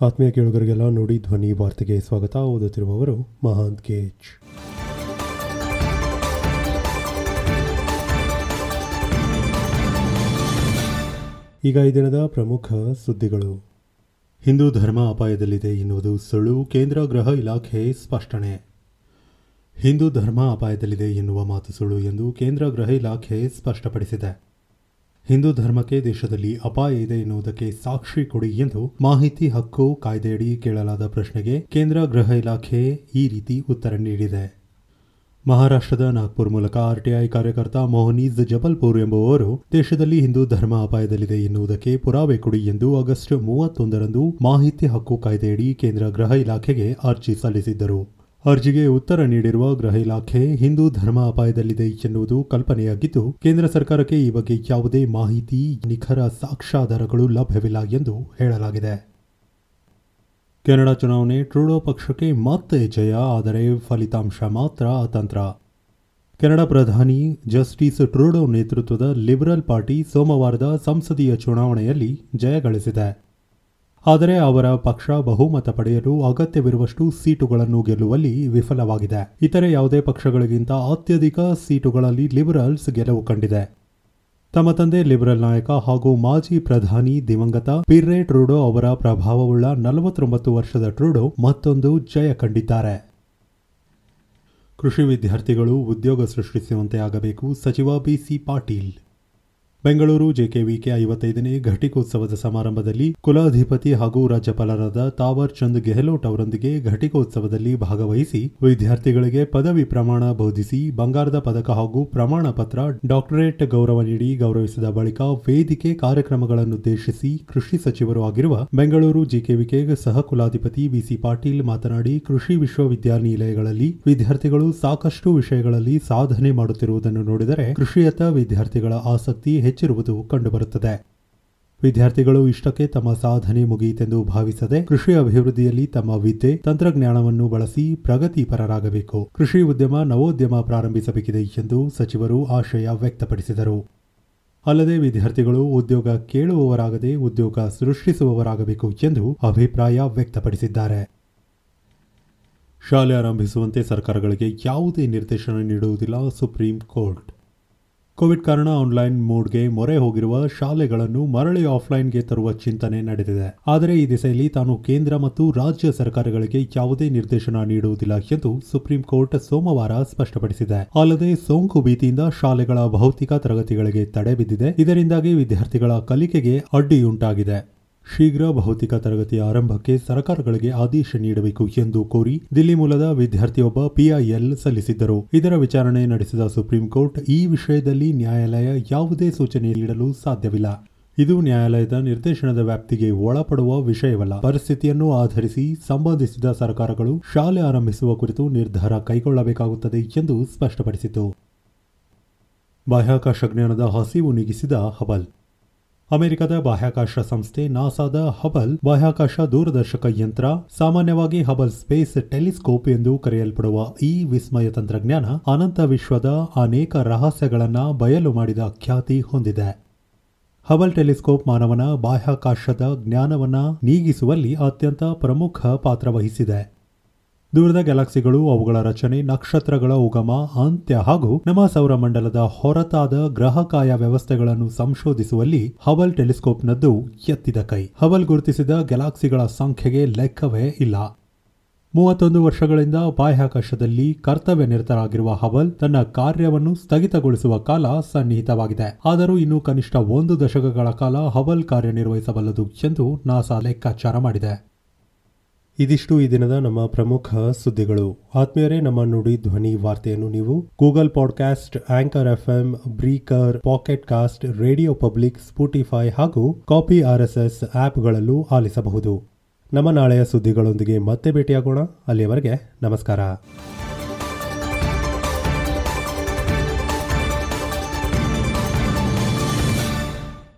ಆತ್ಮೀಯ ಕೇಳುಗರಿಗೆಲ್ಲ ನೋಡಿ ಧ್ವನಿ ವಾರ್ತೆಗೆ ಸ್ವಾಗತ. ಓದುತ್ತಿರುವವರು ಮಹಾಂತ್ ಕೇಜ್ ಈಗ ಈ ದಿನದ ಪ್ರಮುಖ ಸುದ್ದಿಗಳು. ಹಿಂದೂ ಧರ್ಮ ಅಪಾಯದಲ್ಲಿದೆ ಎನ್ನುವುದು ಸುಳ್ಳು. ಕೇಂದ್ರ ಗೃಹ ಇಲಾಖೆ ಸ್ಪಷ್ಟನೆ. ಹಿಂದೂ ಧರ್ಮ ಅಪಾಯದಲ್ಲಿದೆ ಎನ್ನುವ ಮಾತು ಸುಳ್ಳು ಎಂದು ಕೇಂದ್ರ ಗೃಹ ಇಲಾಖೆ ಸ್ಪಷ್ಟಪಡಿಸಿದೆ. ಹಿಂದೂ ಧರ್ಮಕ್ಕೆ ದೇಶದಲ್ಲಿ ಅಪಾಯ ಇದೆ ಎನ್ನುವುದಕ್ಕೆ ಸಾಕ್ಷಿ ಕೊಡಿ ಎಂದು ಮಾಹಿತಿ ಹಕ್ಕು ಕಾಯ್ದೆಯಡಿ ಕೇಳಲಾದ ಪ್ರಶ್ನೆಗೆ ಕೇಂದ್ರ ಗೃಹ ಇಲಾಖೆ ಈ ರೀತಿ ಉತ್ತರ ನೀಡಿದೆ. ಮಹಾರಾಷ್ಟ್ರದ ನಾಗ್ಪುರ್ ಮೂಲಕ ಆರ್ಟಿಐ ಕಾರ್ಯಕರ್ತ ಮೋಹನೀಜ್ ಜಬಲ್ಪುರ್ ಎಂಬುವವರು ದೇಶದಲ್ಲಿ ಹಿಂದೂ ಧರ್ಮ ಅಪಾಯದಲ್ಲಿದೆ ಎನ್ನುವುದಕ್ಕೆ ಪುರಾವೆ ಕೊಡಿ ಎಂದು ಆಗಸ್ಟ್ ಮೂವತ್ತೊಂದರಂದು ಮಾಹಿತಿ ಹಕ್ಕು ಕಾಯ್ದೆಯಡಿ ಕೇಂದ್ರ ಗೃಹ ಇಲಾಖೆಗೆ ಅರ್ಜಿ ಸಲ್ಲಿಸಿದ್ದರು. ಅರ್ಜಿಗೆ ಉತ್ತರ ನೀಡಿರುವ ಗೃಹ ಇಲಾಖೆ, ಹಿಂದೂ ಧರ್ಮ ಅಪಾಯದಲ್ಲಿದೆ ಎನ್ನುವುದು ಕಲ್ಪನೆಯಾಗಿದ್ದು, ಕೇಂದ್ರ ಸರ್ಕಾರಕ್ಕೆ ಈ ಬಗ್ಗೆ ಯಾವುದೇ ಮಾಹಿತಿ, ನಿಖರ ಸಾಕ್ಷ್ಯಾಧಾರಗಳು ಲಭ್ಯವಿಲ್ಲ ಎಂದು ಹೇಳಲಾಗಿದೆ. ಕೆನಡಾ ಚುನಾವಣೆ, ಟ್ರೂಡೋ ಪಕ್ಷಕ್ಕೆ ಮತ್ತೆ ಜಯ, ಆದರೆ ಫಲಿತಾಂಶ ಮಾತ್ರ ಅತಂತ್ರ. ಕೆನಡಾ ಪ್ರಧಾನಿ ಜಸ್ಟಿಸ್ ಟ್ರೂಡೋ ನೇತೃತ್ವದ ಲಿಬರಲ್ ಪಾರ್ಟಿ ಸೋಮವಾರದ ಸಂಸದೀಯ ಚುನಾವಣೆಯಲ್ಲಿ ಜಯಗಳಿಸಿದೆ ಆದರೆ ಅವರ ಪಕ್ಷ ಬಹುಮತ ಪಡೆಯಲು ಅಗತ್ಯವಿರುವಷ್ಟು ಸೀಟುಗಳನ್ನು ಗೆಲ್ಲುವಲ್ಲಿ ವಿಫಲವಾಗಿದೆ. ಇತರೆ ಯಾವುದೇ ಪಕ್ಷಗಳಿಗಿಂತ ಅತ್ಯಧಿಕ ಸೀಟುಗಳಲ್ಲಿ ಲಿಬರಲ್ಸ್ ಗೆಲುವು ಕಂಡಿದೆ. ತಮ್ಮ ತಂದೆ ಲಿಬರಲ್ ನಾಯಕ ಹಾಗೂ ಮಾಜಿ ಪ್ರಧಾನಿ ದಿವಂಗತ ಪಿರ್ರೆ ಟ್ರೂಡೋ ಅವರ ಪ್ರಭಾವವುಳ್ಳ ನಲವತ್ತೊಂಬತ್ತು ವರ್ಷದ ಟ್ರೂಡೋ ಮತ್ತೊಂದು ಜಯ ಕಂಡಿದ್ದಾರೆ. ಕೃಷಿ ವಿದ್ಯಾರ್ಥಿಗಳು ಉದ್ಯೋಗ ಸೃಷ್ಟಿಸುವಂತೆ ಆಗಬೇಕು, ಸಚಿವ ಬಿಸಿ ಪಾಟೀಲ್. ಬೆಂಗಳೂರು ಜೆಕೆವಿಕೆ ಐವತ್ತೈದನೇ ಘಟಿಕೋತ್ಸವದ ಸಮಾರಂಭದಲ್ಲಿ ಕುಲಾಧಿಪತಿ ಹಾಗೂ ರಾಜ್ಯಪಾಲರಾದ ತಾವರ್ ಚಂದ್ ಗೆಹ್ಲೋಟ್ ಅವರೊಂದಿಗೆ ಘಟಿಕೋತ್ಸವದಲ್ಲಿ ಭಾಗವಹಿಸಿ ವಿದ್ಯಾರ್ಥಿಗಳಿಗೆ ಪದವಿ ಪ್ರಮಾಣ ಬೋಧಿಸಿ ಬಂಗಾರದ ಪದಕ ಹಾಗೂ ಪ್ರಮಾಣ ಪತ್ರ, ಡಾಕ್ಟರೇಟ್ ಗೌರವ ನೀಡಿ ಗೌರವಿಸಿದ ಬಳಿಕ ವೇದಿಕೆ ಕಾರ್ಯಕ್ರಮಗಳನ್ನುದ್ದೇಶಿಸಿ ಕೃಷಿ ಸಚಿವರು ಆಗಿರುವ ಬೆಂಗಳೂರು ಜೆಕೆವಿಕೆ ಸಹ ಕುಲಾಧಿಪತಿ ಬಿಸಿ ಪಾಟೀಲ್ ಮಾತನಾಡಿ, ಕೃಷಿ ವಿಶ್ವವಿದ್ಯಾನಿಲಯಗಳಲ್ಲಿ ವಿದ್ಯಾರ್ಥಿಗಳು ಸಾಕಷ್ಟು ವಿಷಯಗಳಲ್ಲಿ ಸಾಧನೆ ಮಾಡುತ್ತಿರುವುದನ್ನು ನೋಡಿದರೆ ಕೃಷಿಯತ್ತ ವಿದ್ಯಾರ್ಥಿಗಳ ಆಸಕ್ತಿ ಹೆಚ್ಚಿರುವುದು ಕಂಡುಬರುತ್ತದೆ. ವಿದ್ಯಾರ್ಥಿಗಳು ಇಷ್ಟಕ್ಕೆ ತಮ್ಮ ಸಾಧನೆ ಮುಗಿಯಿತೆಂದು ಭಾವಿಸದೆ ಕೃಷಿ ಅಭಿವೃದ್ಧಿಯಲ್ಲಿ ತಮ್ಮ ವಿದ್ಯೆ, ತಂತ್ರಜ್ಞಾನವನ್ನು ಬಳಸಿ ಪ್ರಗತಿಪರರಾಗಬೇಕು. ಕೃಷಿ ಉದ್ಯಮ ನವೋದ್ಯಮ ಪ್ರಾರಂಭಿಸಬೇಕಿದೆ ಎಂದು ಸಚಿವರು ಆಶಯ ವ್ಯಕ್ತಪಡಿಸಿದರು. ಅಲ್ಲದೆ ವಿದ್ಯಾರ್ಥಿಗಳು ಉದ್ಯೋಗ ಕೇಳುವವರಾಗದೆ ಉದ್ಯೋಗ ಸೃಷ್ಟಿಸುವವರಾಗಬೇಕು ಎಂದು ಅಭಿಪ್ರಾಯ ವ್ಯಕ್ತಪಡಿಸಿದ್ದಾರೆ. ಶಾಲೆ ಆರಂಭಿಸುವಂತೆ ಸರ್ಕಾರಗಳಿಗೆ ಯಾವುದೇ ನಿರ್ದೇಶನ ನೀಡುವುದಿಲ್ಲ ಸುಪ್ರೀಂ ಕೋರ್ಟ್. ಕೋವಿಡ್ ಕಾರಣ ಆನ್ಲೈನ್ ಮೋಡ್ಗೆ ಮೊರೆ ಹೋಗಿರುವ ಶಾಲೆಗಳನ್ನು ಮರಳಿ ಆಫ್ಲೈನ್ಗೆ ತರುವ ಚಿಂತನೆ ನಡೆದಿದೆ. ಆದರೆ ಈ ದಿಸೆಯಲ್ಲಿ ತಾನು ಕೇಂದ್ರ ಮತ್ತು ರಾಜ್ಯ ಸರ್ಕಾರಗಳಿಗೆ ಯಾವುದೇ ನಿರ್ದೇಶನ ನೀಡುವುದಿಲ್ಲ ಎಂದು ಸುಪ್ರೀಂ ಕೋರ್ಟ್ ಸೋಮವಾರ ಸ್ಪಷ್ಟಪಡಿಸಿದೆ. ಅಲ್ಲದೆ ಸೋಂಕು ಭೀತಿಯಿಂದ ಶಾಲೆಗಳ ಭೌತಿಕ ತರಗತಿಗಳಿಗೆ ತಡೆ ಬಿದ್ದಿದೆ. ಇದರಿಂದಾಗಿ ವಿದ್ಯಾರ್ಥಿಗಳ ಕಲಿಕೆಗೆ ಅಡ್ಡಿಯುಂಟಾಗಿದೆ. ಶೀಘ್ರ ಭೌತಿಕ ತರಗತಿ ಆರಂಭಕ್ಕೆ ಸರ್ಕಾರಗಳಿಗೆ ಆದೇಶ ನೀಡಬೇಕು ಎಂದು ಕೋರಿ ದಿಲ್ಲಿ ಮೂಲದ ವಿದ್ಯಾರ್ಥಿಯೊಬ್ಬ ಪಿಐಎಲ್ ಸಲ್ಲಿಸಿದ್ದರು. ಇದರ ವಿಚಾರಣೆ ನಡೆಸಿದ ಸುಪ್ರೀಂ ಕೋರ್ಟ್ ಈ ವಿಷಯದಲ್ಲಿ ನ್ಯಾಯಾಲಯ ಯಾವುದೇ ಸೂಚನೆ ನೀಡಲು ಸಾಧ್ಯವಿಲ್ಲ. ಇದು ನ್ಯಾಯಾಲಯದ ನಿರ್ದೇಶನದ ವ್ಯಾಪ್ತಿಗೆ ಒಳಪಡುವ ವಿಷಯವಲ್ಲ. ಪರಿಸ್ಥಿತಿಯನ್ನು ಆಧರಿಸಿ ಸಂಬಂಧಿಸಿದ ಸರ್ಕಾರಗಳು ಶಾಲೆ ಆರಂಭಿಸುವ ಕುರಿತು ನಿರ್ಧಾರ ಕೈಗೊಳ್ಳಬೇಕಾಗುತ್ತದೆ ಎಂದು ಸ್ಪಷ್ಟಪಡಿಸಿತು. ಬಾಹ್ಯಾಕಾಶ ಜ್ಞಾನದ ಹಸಿವು ನೀಗಿಸಿದ ಹಬಲ್ ಅಮೆರಿಕದ ಬಾಹ್ಯಾಕಾಶ ಸಂಸ್ಥೆ ನಾಸಾದ ಹಬಲ್ ಬಾಹ್ಯಾಕಾಶ ದೂರದರ್ಶಕ ಯಂತ್ರ, ಸಾಮಾನ್ಯವಾಗಿ ಹಬಲ್ ಸ್ಪೇಸ್ ಟೆಲಿಸ್ಕೋಪ್ ಎಂದು ಕರೆಯಲ್ಪಡುವ ಈ ವಿಸ್ಮಯ ತಂತ್ರಜ್ಞಾನ ಅನಂತ ವಿಶ್ವದ ಅನೇಕ ರಹಸ್ಯಗಳನ್ನು ಬಯಲು ಮಾಡಿದ ಖ್ಯಾತಿ ಹೊಂದಿದೆ. ಹಬಲ್ ಟೆಲಿಸ್ಕೋಪ್ ಮಾನವನ ಬಾಹ್ಯಾಕಾಶದ ಜ್ಞಾನವನ್ನ ನೀಗಿಸುವಲ್ಲಿ ಅತ್ಯಂತ ಪ್ರಮುಖ ಪಾತ್ರ ವಹಿಸಿದೆ. ದೂರದ ಗ್ಯಾಲಕ್ಸಿಗಳು ಅವುಗಳ ರಚನೆ, ನಕ್ಷತ್ರಗಳ ಉಗಮ, ಅಂತ್ಯ ಹಾಗೂ ನಮ್ಮ ಸೌರಮಂಡಲದ ಹೊರತಾದ ಗ್ರಹಕಾಯ ವ್ಯವಸ್ಥೆಗಳನ್ನು ಸಂಶೋಧಿಸುವಲ್ಲಿ ಹಬಲ್ ಟೆಲಿಸ್ಕೋಪ್ನದ್ದು ಎತ್ತಿದ ಕೈ. ಹಬಲ್ ಗುರುತಿಸಿದ ಗ್ಯಾಲಕ್ಸಿಗಳ ಸಂಖ್ಯೆಗೆ ಲೆಕ್ಕವೇ ಇಲ್ಲ. ಮೂವತ್ತೊಂದು ವರ್ಷಗಳಿಂದ ಬಾಹ್ಯಾಕಾಶದಲ್ಲಿ ಕರ್ತವ್ಯ ನಿರತರಾಗಿರುವ ಹಬಲ್ ತನ್ನ ಕಾರ್ಯವನ್ನು ಸ್ಥಗಿತಗೊಳಿಸುವ ಕಾಲ ಸನ್ನಿಹಿತವಾಗಿದೆ. ಆದರೂ ಇನ್ನೂ ಕನಿಷ್ಠ ಒಂದು ದಶಕಗಳ ಕಾಲ ಹಬಲ್ ಕಾರ್ಯನಿರ್ವಹಿಸಬಲ್ಲದು ಎಂದು ನಾಸಾ ಲೆಕ್ಕಾಚಾರ ಮಾಡಿದೆ. ಇದಿಷ್ಟು ಈ ದಿನದ ನಮ್ಮ ಪ್ರಮುಖ ಸುದ್ದಿಗಳು. ಆತ್ಮೀಯರೇ, ನಮ್ಮ ನುಡಿ ಧ್ವನಿ ವಾರ್ತೆಯನ್ನು ನೀವು Google podcast Anchor FM Breaker Pocket Cast Radio Public Spotify ಹಾಗೂ ಕಾಪಿ ಆರ್ಎಸ್ಎಸ್ ಆಪ್ಗಳಲ್ಲೂ ಆಲಿಸಬಹುದು. ನಮ್ಮ ನಾಳೆಯ ಸುದ್ದಿಗಳೊಂದಿಗೆ ಮತ್ತೆ ಭೇಟಿಯಾಗೋಣ. ಅಲ್ಲಿಯವರೆಗೆ ನಮಸ್ಕಾರ.